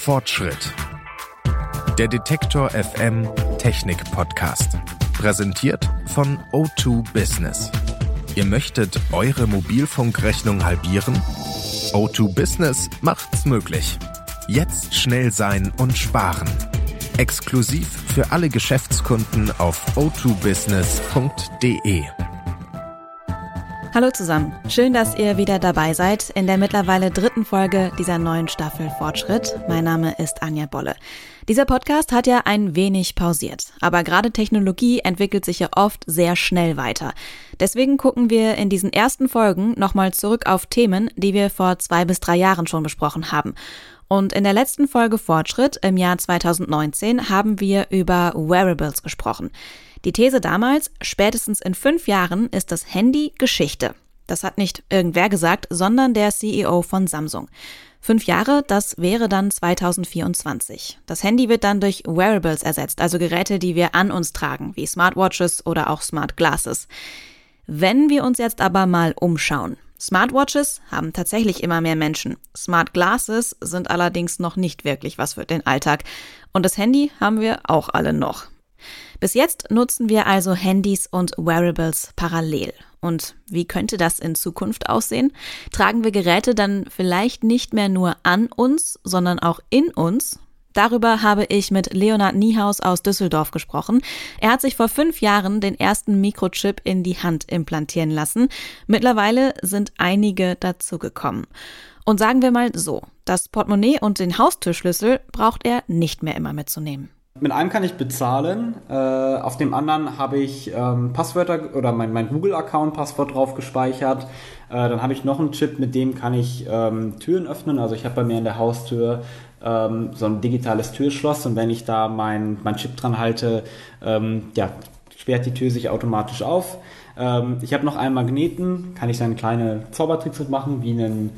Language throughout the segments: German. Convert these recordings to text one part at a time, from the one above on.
Fortschritt. Der Detektor FM Technik Podcast. Präsentiert von O2 Business. Ihr möchtet eure Mobilfunkrechnung halbieren? O2 Business macht's möglich. Jetzt schnell sein und sparen. Exklusiv für alle Geschäftskunden auf o2business.de. Hallo zusammen, schön, dass ihr wieder dabei seid in der mittlerweile dritten Folge dieser neuen Staffel Fortschritt. Mein Name ist Anja Bolle. Dieser Podcast hat ja ein wenig pausiert, aber gerade Technologie entwickelt sich ja oft sehr schnell weiter. Deswegen gucken wir in diesen ersten Folgen nochmal zurück auf Themen, die wir vor zwei bis drei Jahren schon besprochen haben. Und in der letzten Folge Fortschritt im Jahr 2019 haben wir über Wearables gesprochen. Die These damals, spätestens in fünf Jahren ist das Handy Geschichte. Das hat nicht irgendwer gesagt, sondern der CEO von Samsung. Fünf Jahre, das wäre dann 2024. Das Handy wird dann durch Wearables ersetzt, also Geräte, die wir an uns tragen, wie Smartwatches oder auch Smart Glasses. Wenn wir uns jetzt aber mal umschauen. Smartwatches haben tatsächlich immer mehr Menschen. Smart Glasses sind allerdings noch nicht wirklich was für den Alltag. Und das Handy haben wir auch alle noch. Bis jetzt nutzen wir also Handys und Wearables parallel. Und wie könnte das in Zukunft aussehen? Tragen wir Geräte dann vielleicht nicht mehr nur an uns, sondern auch in uns? Darüber habe ich mit Leonard Niehaus aus Düsseldorf gesprochen. Er hat sich vor fünf Jahren den ersten Mikrochip in die Hand implantieren lassen. Mittlerweile sind einige dazugekommen. Und sagen wir mal so, das Portemonnaie und den Haustürschlüssel braucht er nicht mehr immer mitzunehmen. Mit einem kann ich bezahlen, äh, auf dem anderen habe ich ähm, Passwörter oder mein, mein Google-Account-Passwort drauf gespeichert. Äh, dann habe ich noch einen Chip, mit dem kann ich ähm, Türen öffnen. Also ich habe bei mir in der Haustür ähm, so ein digitales Türschloss und wenn ich da mein, mein Chip dran halte, ähm, ja, sperrt die Tür sich automatisch auf. Ähm, ich habe noch einen Magneten, kann ich dann kleine Zaubertricks mitmachen, wie einen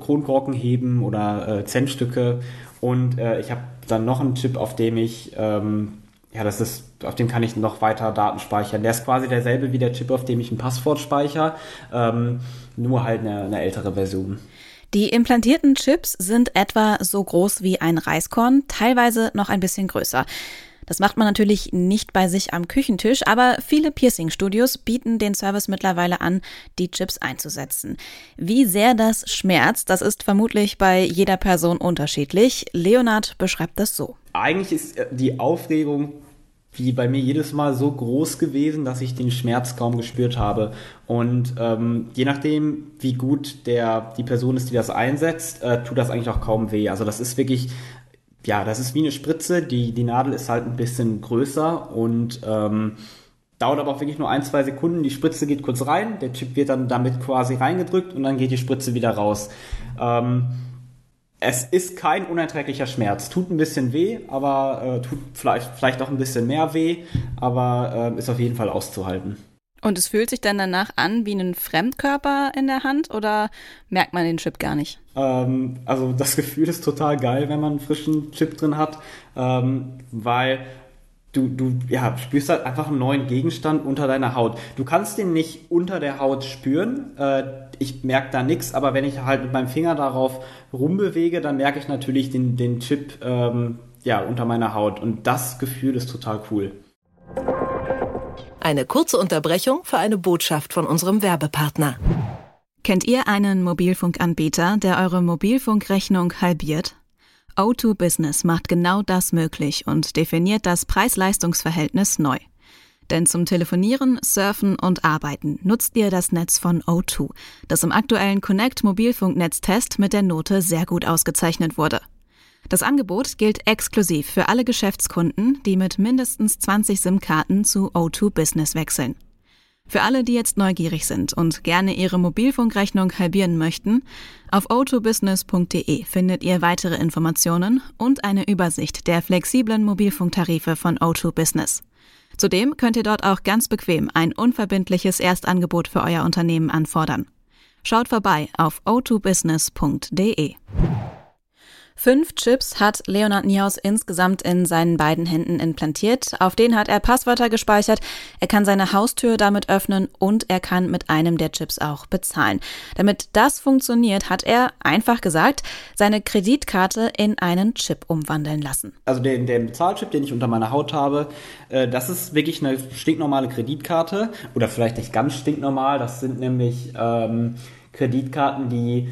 Kronkorken heben oder äh, Centstücke. Und äh, ich habe dann noch einen Chip, auf dem ich, ähm, ja, das ist, auf dem kann ich noch weiter Daten speichern. Der ist quasi derselbe wie der Chip, auf dem ich ein Passwort speichere, ähm, nur halt eine, eine ältere Version. Die implantierten Chips sind etwa so groß wie ein Reiskorn, teilweise noch ein bisschen größer. Das macht man natürlich nicht bei sich am Küchentisch, aber viele Piercing-Studios bieten den Service mittlerweile an, die Chips einzusetzen. Wie sehr das schmerzt, das ist vermutlich bei jeder Person unterschiedlich. Leonard beschreibt das so. Eigentlich ist äh, die Aufregung wie bei mir jedes Mal so groß gewesen, dass ich den Schmerz kaum gespürt habe. Und ähm, je nachdem, wie gut der die Person ist, die das einsetzt, äh, tut das eigentlich auch kaum weh. Also das ist wirklich ja, das ist wie eine Spritze. Die, die Nadel ist halt ein bisschen größer und ähm, dauert aber auch wirklich nur ein, zwei Sekunden. Die Spritze geht kurz rein, der Chip wird dann damit quasi reingedrückt und dann geht die Spritze wieder raus. Ähm, es ist kein unerträglicher Schmerz. Tut ein bisschen weh, aber äh, tut vielleicht, vielleicht auch ein bisschen mehr weh, aber äh, ist auf jeden Fall auszuhalten. Und es fühlt sich dann danach an wie ein Fremdkörper in der Hand oder merkt man den Chip gar nicht? Ähm, also das Gefühl ist total geil, wenn man einen frischen Chip drin hat, ähm, weil du, du ja, spürst halt einfach einen neuen Gegenstand unter deiner Haut. Du kannst den nicht unter der Haut spüren. Äh, ich merke da nichts, aber wenn ich halt mit meinem Finger darauf rumbewege, dann merke ich natürlich den, den Chip ähm, ja, unter meiner Haut. Und das Gefühl ist total cool. Eine kurze Unterbrechung für eine Botschaft von unserem Werbepartner. Kennt ihr einen Mobilfunkanbieter, der eure Mobilfunkrechnung halbiert? O2 Business macht genau das möglich und definiert das Preis-Leistungs-Verhältnis neu. Denn zum Telefonieren, Surfen und Arbeiten nutzt ihr das Netz von O2, das im aktuellen Connect Mobilfunknetztest mit der Note sehr gut ausgezeichnet wurde. Das Angebot gilt exklusiv für alle Geschäftskunden, die mit mindestens 20 SIM-Karten zu O2 Business wechseln. Für alle, die jetzt neugierig sind und gerne ihre Mobilfunkrechnung halbieren möchten, auf o2business.de findet ihr weitere Informationen und eine Übersicht der flexiblen Mobilfunktarife von O2 Business. Zudem könnt ihr dort auch ganz bequem ein unverbindliches Erstangebot für euer Unternehmen anfordern. Schaut vorbei auf o2business.de. Fünf Chips hat Leonard Niehaus insgesamt in seinen beiden Händen implantiert. Auf denen hat er Passwörter gespeichert. Er kann seine Haustür damit öffnen und er kann mit einem der Chips auch bezahlen. Damit das funktioniert, hat er, einfach gesagt, seine Kreditkarte in einen Chip umwandeln lassen. Also den, den Bezahlchip, den ich unter meiner Haut habe, äh, das ist wirklich eine stinknormale Kreditkarte. Oder vielleicht nicht ganz stinknormal. Das sind nämlich ähm, Kreditkarten, die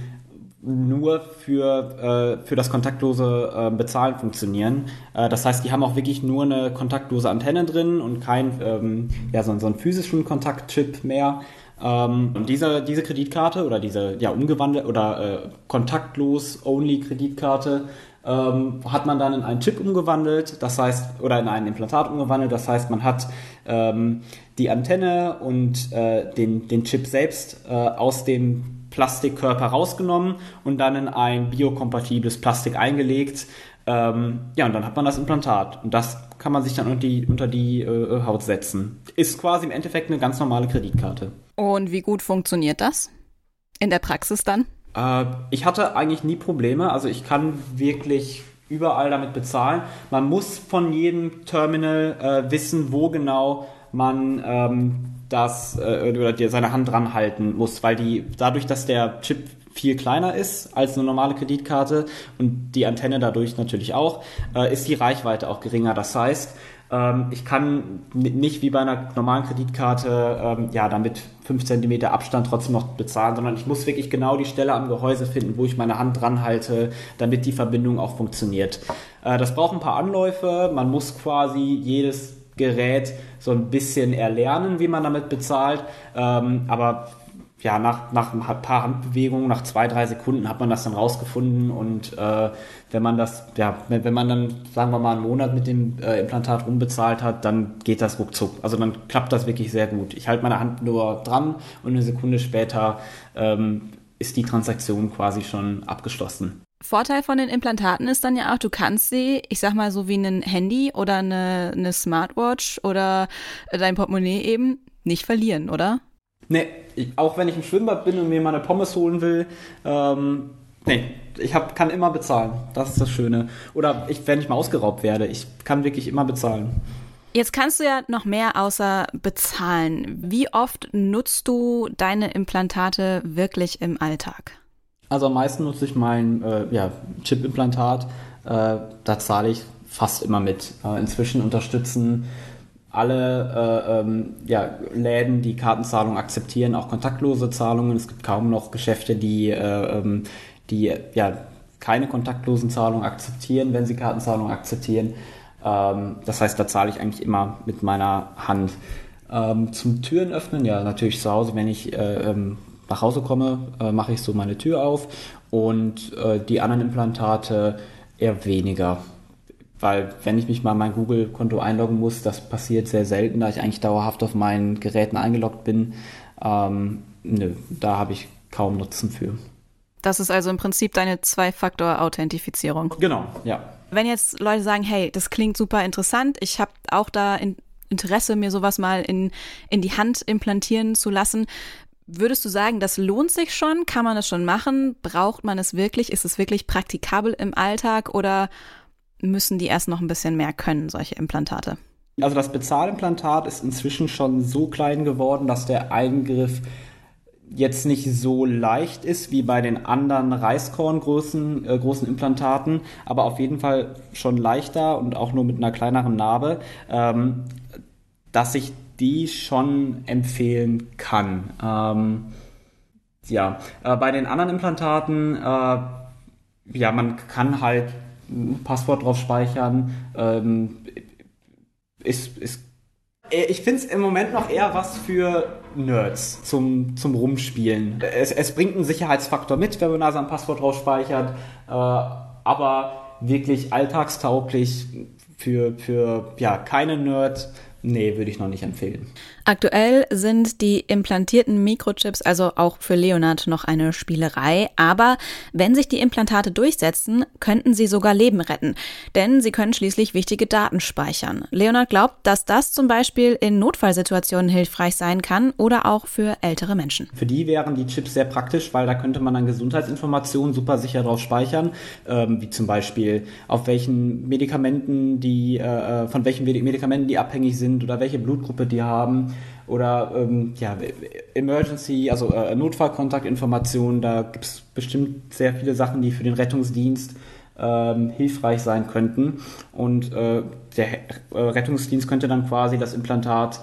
nur für, äh, für das kontaktlose äh, Bezahlen funktionieren. Äh, das heißt, die haben auch wirklich nur eine kontaktlose Antenne drin und kein ähm, ja, so, so einen physischen Kontaktchip mehr. Ähm, und diese, diese Kreditkarte oder diese ja umgewandelt oder äh, kontaktlos only Kreditkarte ähm, hat man dann in einen Chip umgewandelt, das heißt, oder in ein Implantat umgewandelt, das heißt, man hat ähm, die Antenne und äh, den, den Chip selbst äh, aus dem Plastikkörper rausgenommen und dann in ein biokompatibles Plastik eingelegt. Ähm, ja, und dann hat man das Implantat. Und das kann man sich dann unter die, unter die äh, Haut setzen. Ist quasi im Endeffekt eine ganz normale Kreditkarte. Und wie gut funktioniert das? In der Praxis dann? Äh, ich hatte eigentlich nie Probleme. Also ich kann wirklich überall damit bezahlen. Man muss von jedem Terminal äh, wissen, wo genau man ähm, das äh, oder dir seine Hand dran halten muss, weil die dadurch, dass der Chip viel kleiner ist als eine normale Kreditkarte und die Antenne dadurch natürlich auch, äh, ist die Reichweite auch geringer. Das heißt, ähm, ich kann nicht wie bei einer normalen Kreditkarte ähm, ja damit 5 cm Abstand trotzdem noch bezahlen, sondern ich muss wirklich genau die Stelle am Gehäuse finden, wo ich meine Hand dran halte, damit die Verbindung auch funktioniert. Äh, das braucht ein paar Anläufe. Man muss quasi jedes Gerät so ein bisschen erlernen, wie man damit bezahlt. Ähm, aber ja, nach, nach ein paar Handbewegungen, nach zwei, drei Sekunden hat man das dann rausgefunden und äh, wenn man das, ja, wenn, wenn man dann, sagen wir mal, einen Monat mit dem äh, Implantat rumbezahlt hat, dann geht das ruckzuck. Also dann klappt das wirklich sehr gut. Ich halte meine Hand nur dran und eine Sekunde später ähm, ist die Transaktion quasi schon abgeschlossen. Vorteil von den Implantaten ist dann ja auch, du kannst sie, ich sag mal so wie ein Handy oder eine, eine Smartwatch oder dein Portemonnaie eben, nicht verlieren, oder? Nee, ich, auch wenn ich im Schwimmbad bin und mir mal eine Pommes holen will, ähm, nee, ich hab, kann immer bezahlen. Das ist das Schöne. Oder ich, wenn ich mal ausgeraubt werde, ich kann wirklich immer bezahlen. Jetzt kannst du ja noch mehr außer bezahlen. Wie oft nutzt du deine Implantate wirklich im Alltag? Also am meisten nutze ich mein äh, ja, Chip-Implantat. Äh, da zahle ich fast immer mit. Äh, inzwischen unterstützen alle äh, ähm, ja, Läden, die Kartenzahlung akzeptieren, auch kontaktlose Zahlungen. Es gibt kaum noch Geschäfte, die, äh, ähm, die ja, keine kontaktlosen Zahlungen akzeptieren, wenn sie Kartenzahlung akzeptieren. Ähm, das heißt, da zahle ich eigentlich immer mit meiner Hand. Ähm, zum Türen öffnen, ja, natürlich zu Hause, wenn ich äh, ähm, nach Hause komme, äh, mache ich so meine Tür auf und äh, die anderen Implantate eher weniger. Weil wenn ich mich mal mein Google-Konto einloggen muss, das passiert sehr selten, da ich eigentlich dauerhaft auf meinen Geräten eingeloggt bin. Ähm, nö, da habe ich kaum Nutzen für. Das ist also im Prinzip deine Zwei-Faktor-Authentifizierung. Genau, ja. Wenn jetzt Leute sagen, hey, das klingt super interessant, ich habe auch da in Interesse, mir sowas mal in, in die Hand implantieren zu lassen. Würdest du sagen, das lohnt sich schon? Kann man das schon machen? Braucht man es wirklich? Ist es wirklich praktikabel im Alltag oder müssen die erst noch ein bisschen mehr können, solche Implantate? Also das Bezahlimplantat ist inzwischen schon so klein geworden, dass der Eingriff jetzt nicht so leicht ist wie bei den anderen Reiskorngroßen äh, großen Implantaten, aber auf jeden Fall schon leichter und auch nur mit einer kleineren Narbe, ähm, dass ich die schon empfehlen kann. Ähm, ja, äh, bei den anderen Implantaten, äh, ja, man kann halt ein Passwort drauf speichern. Ähm, ist, ist, äh, ich finde es im Moment noch eher was für Nerds zum, zum Rumspielen. Es, es bringt einen Sicherheitsfaktor mit, wenn man da sein Passwort drauf speichert, äh, aber wirklich alltagstauglich für, für ja, keine Nerd Nee, würde ich noch nicht empfehlen. Aktuell sind die implantierten Mikrochips also auch für Leonard noch eine Spielerei, aber wenn sich die Implantate durchsetzen, könnten sie sogar Leben retten, denn sie können schließlich wichtige Daten speichern. Leonard glaubt, dass das zum Beispiel in Notfallsituationen hilfreich sein kann oder auch für ältere Menschen. Für die wären die Chips sehr praktisch, weil da könnte man dann Gesundheitsinformationen super sicher drauf speichern, ähm, wie zum Beispiel auf welchen Medikamenten die, äh, äh von welchen Medikamenten die abhängig sind sind oder welche Blutgruppe die haben oder ähm, ja, Emergency, also äh, Notfallkontaktinformationen. Da gibt es bestimmt sehr viele Sachen, die für den Rettungsdienst ähm, hilfreich sein könnten. Und äh, der äh, Rettungsdienst könnte dann quasi das Implantat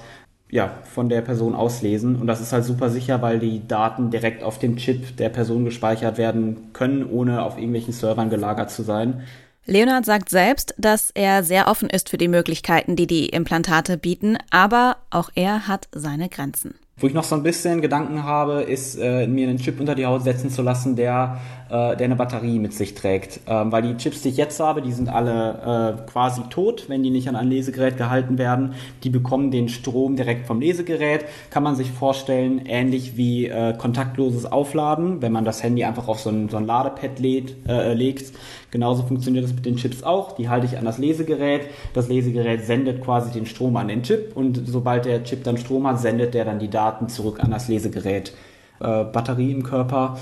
ja, von der Person auslesen. Und das ist halt super sicher, weil die Daten direkt auf dem Chip der Person gespeichert werden können, ohne auf irgendwelchen Servern gelagert zu sein. Leonard sagt selbst, dass er sehr offen ist für die Möglichkeiten, die die Implantate bieten, aber auch er hat seine Grenzen. Wo ich noch so ein bisschen Gedanken habe, ist, äh, mir einen Chip unter die Haut setzen zu lassen, der, äh, der eine Batterie mit sich trägt. Ähm, weil die Chips, die ich jetzt habe, die sind alle äh, quasi tot, wenn die nicht an ein Lesegerät gehalten werden. Die bekommen den Strom direkt vom Lesegerät. Kann man sich vorstellen, ähnlich wie äh, kontaktloses Aufladen, wenn man das Handy einfach auf so ein, so ein Ladepad lädt, äh, legt. Genauso funktioniert das mit den Chips auch. Die halte ich an das Lesegerät. Das Lesegerät sendet quasi den Strom an den Chip und sobald der Chip dann Strom hat, sendet der dann die Daten zurück an das Lesegerät. Äh, Batterie im Körper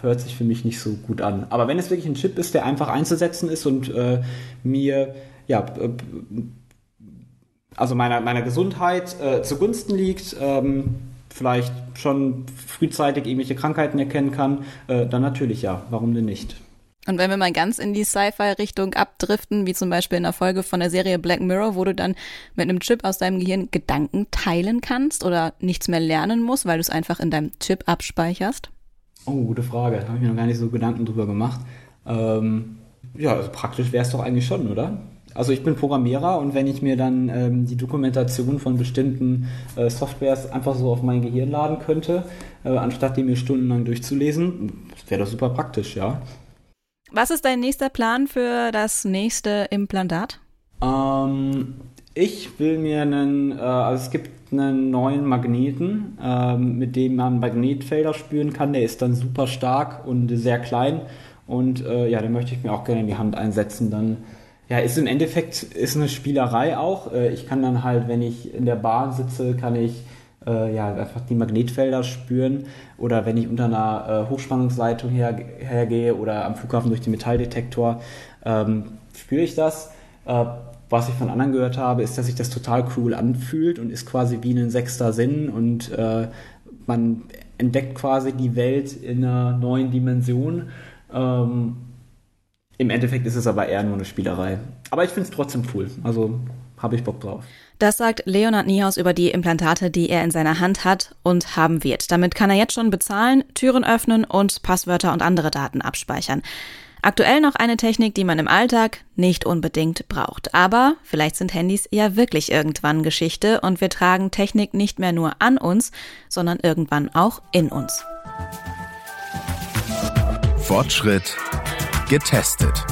hört sich für mich nicht so gut an. Aber wenn es wirklich ein Chip ist, der einfach einzusetzen ist und äh, mir ja also meiner, meiner Gesundheit äh, zugunsten liegt, ähm, vielleicht schon frühzeitig irgendwelche Krankheiten erkennen kann, äh, dann natürlich ja. Warum denn nicht? Und wenn wir mal ganz in die Sci-Fi-Richtung abdriften, wie zum Beispiel in der Folge von der Serie Black Mirror, wo du dann mit einem Chip aus deinem Gehirn Gedanken teilen kannst oder nichts mehr lernen musst, weil du es einfach in deinem Chip abspeicherst? Oh, gute Frage. Da habe ich mir noch gar nicht so Gedanken drüber gemacht. Ähm, ja, also praktisch wäre es doch eigentlich schon, oder? Also ich bin Programmierer und wenn ich mir dann ähm, die Dokumentation von bestimmten äh, Softwares einfach so auf mein Gehirn laden könnte, äh, anstatt die mir stundenlang durchzulesen, wäre das super praktisch, ja. Was ist dein nächster Plan für das nächste Implantat? Ähm, ich will mir einen, äh, also es gibt einen neuen Magneten, ähm, mit dem man Magnetfelder spüren kann. Der ist dann super stark und sehr klein. Und äh, ja, den möchte ich mir auch gerne in die Hand einsetzen. Dann ja, ist im Endeffekt ist eine Spielerei auch. Äh, ich kann dann halt, wenn ich in der Bahn sitze, kann ich äh, ja, einfach die Magnetfelder spüren. Oder wenn ich unter einer äh, Hochspannungsleitung her, hergehe oder am Flughafen durch den Metalldetektor, ähm, spüre ich das. Äh, was ich von anderen gehört habe, ist, dass sich das total cool anfühlt und ist quasi wie ein sechster Sinn und äh, man entdeckt quasi die Welt in einer neuen Dimension. Ähm, Im Endeffekt ist es aber eher nur eine Spielerei. Aber ich finde es trotzdem cool. Also habe ich Bock drauf. Das sagt Leonard Niehaus über die Implantate, die er in seiner Hand hat und haben wird. Damit kann er jetzt schon bezahlen, Türen öffnen und Passwörter und andere Daten abspeichern. Aktuell noch eine Technik, die man im Alltag nicht unbedingt braucht. Aber vielleicht sind Handys ja wirklich irgendwann Geschichte und wir tragen Technik nicht mehr nur an uns, sondern irgendwann auch in uns. Fortschritt getestet.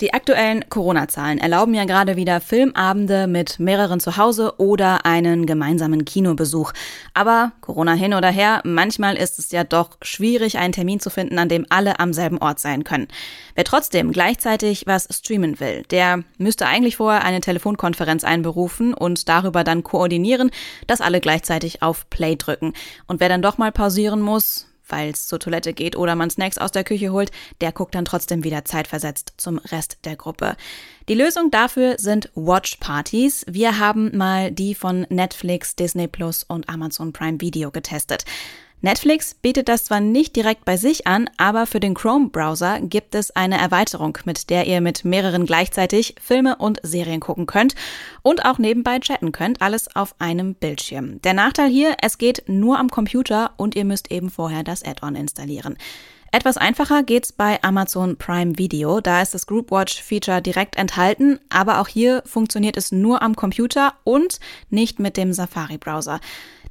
Die aktuellen Corona-Zahlen erlauben ja gerade wieder Filmabende mit mehreren zu Hause oder einen gemeinsamen Kinobesuch. Aber Corona hin oder her, manchmal ist es ja doch schwierig, einen Termin zu finden, an dem alle am selben Ort sein können. Wer trotzdem gleichzeitig was streamen will, der müsste eigentlich vorher eine Telefonkonferenz einberufen und darüber dann koordinieren, dass alle gleichzeitig auf Play drücken. Und wer dann doch mal pausieren muss, weil es zur Toilette geht oder man Snacks aus der Küche holt, der guckt dann trotzdem wieder zeitversetzt zum Rest der Gruppe. Die Lösung dafür sind Watch Parties. Wir haben mal die von Netflix, Disney Plus und Amazon Prime Video getestet. Netflix bietet das zwar nicht direkt bei sich an, aber für den Chrome-Browser gibt es eine Erweiterung, mit der ihr mit mehreren gleichzeitig Filme und Serien gucken könnt und auch nebenbei chatten könnt, alles auf einem Bildschirm. Der Nachteil hier, es geht nur am Computer und ihr müsst eben vorher das Add-on installieren. Etwas einfacher geht's bei Amazon Prime Video. Da ist das Group Watch Feature direkt enthalten, aber auch hier funktioniert es nur am Computer und nicht mit dem Safari Browser.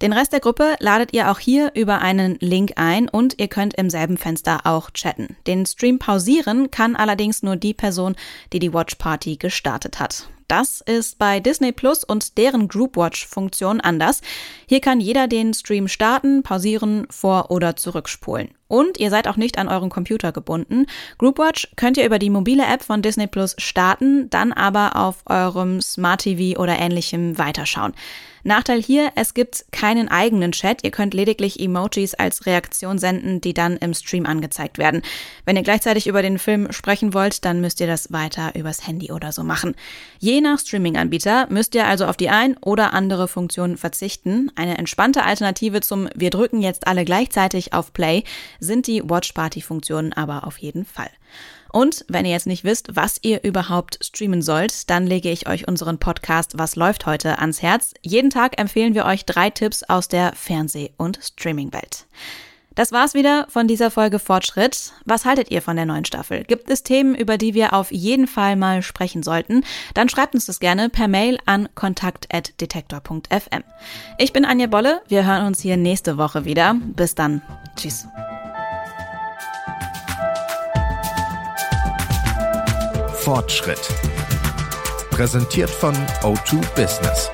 Den Rest der Gruppe ladet ihr auch hier über einen Link ein und ihr könnt im selben Fenster auch chatten. Den Stream pausieren kann allerdings nur die Person, die die Watch Party gestartet hat. Das ist bei Disney Plus und deren Group Watch Funktion anders. Hier kann jeder den Stream starten, pausieren, vor- oder zurückspulen. Und ihr seid auch nicht an euren Computer gebunden. Groupwatch könnt ihr über die mobile App von Disney Plus starten, dann aber auf eurem Smart TV oder ähnlichem weiterschauen. Nachteil hier, es gibt keinen eigenen Chat. Ihr könnt lediglich Emojis als Reaktion senden, die dann im Stream angezeigt werden. Wenn ihr gleichzeitig über den Film sprechen wollt, dann müsst ihr das weiter übers Handy oder so machen. Je nach Streaming-Anbieter müsst ihr also auf die ein oder andere Funktion verzichten. Eine entspannte Alternative zum Wir drücken jetzt alle gleichzeitig auf Play sind die Watch Party-Funktionen aber auf jeden Fall. Und wenn ihr jetzt nicht wisst, was ihr überhaupt streamen sollt, dann lege ich euch unseren Podcast Was läuft heute ans Herz. Jeden Tag empfehlen wir euch drei Tipps aus der Fernseh- und Streaming-Welt. Das war's wieder von dieser Folge Fortschritt. Was haltet ihr von der neuen Staffel? Gibt es Themen, über die wir auf jeden Fall mal sprechen sollten? Dann schreibt uns das gerne per Mail an kontakt.detektor.fm. Ich bin Anja Bolle. Wir hören uns hier nächste Woche wieder. Bis dann. Tschüss. Fortschritt. Präsentiert von O2 Business.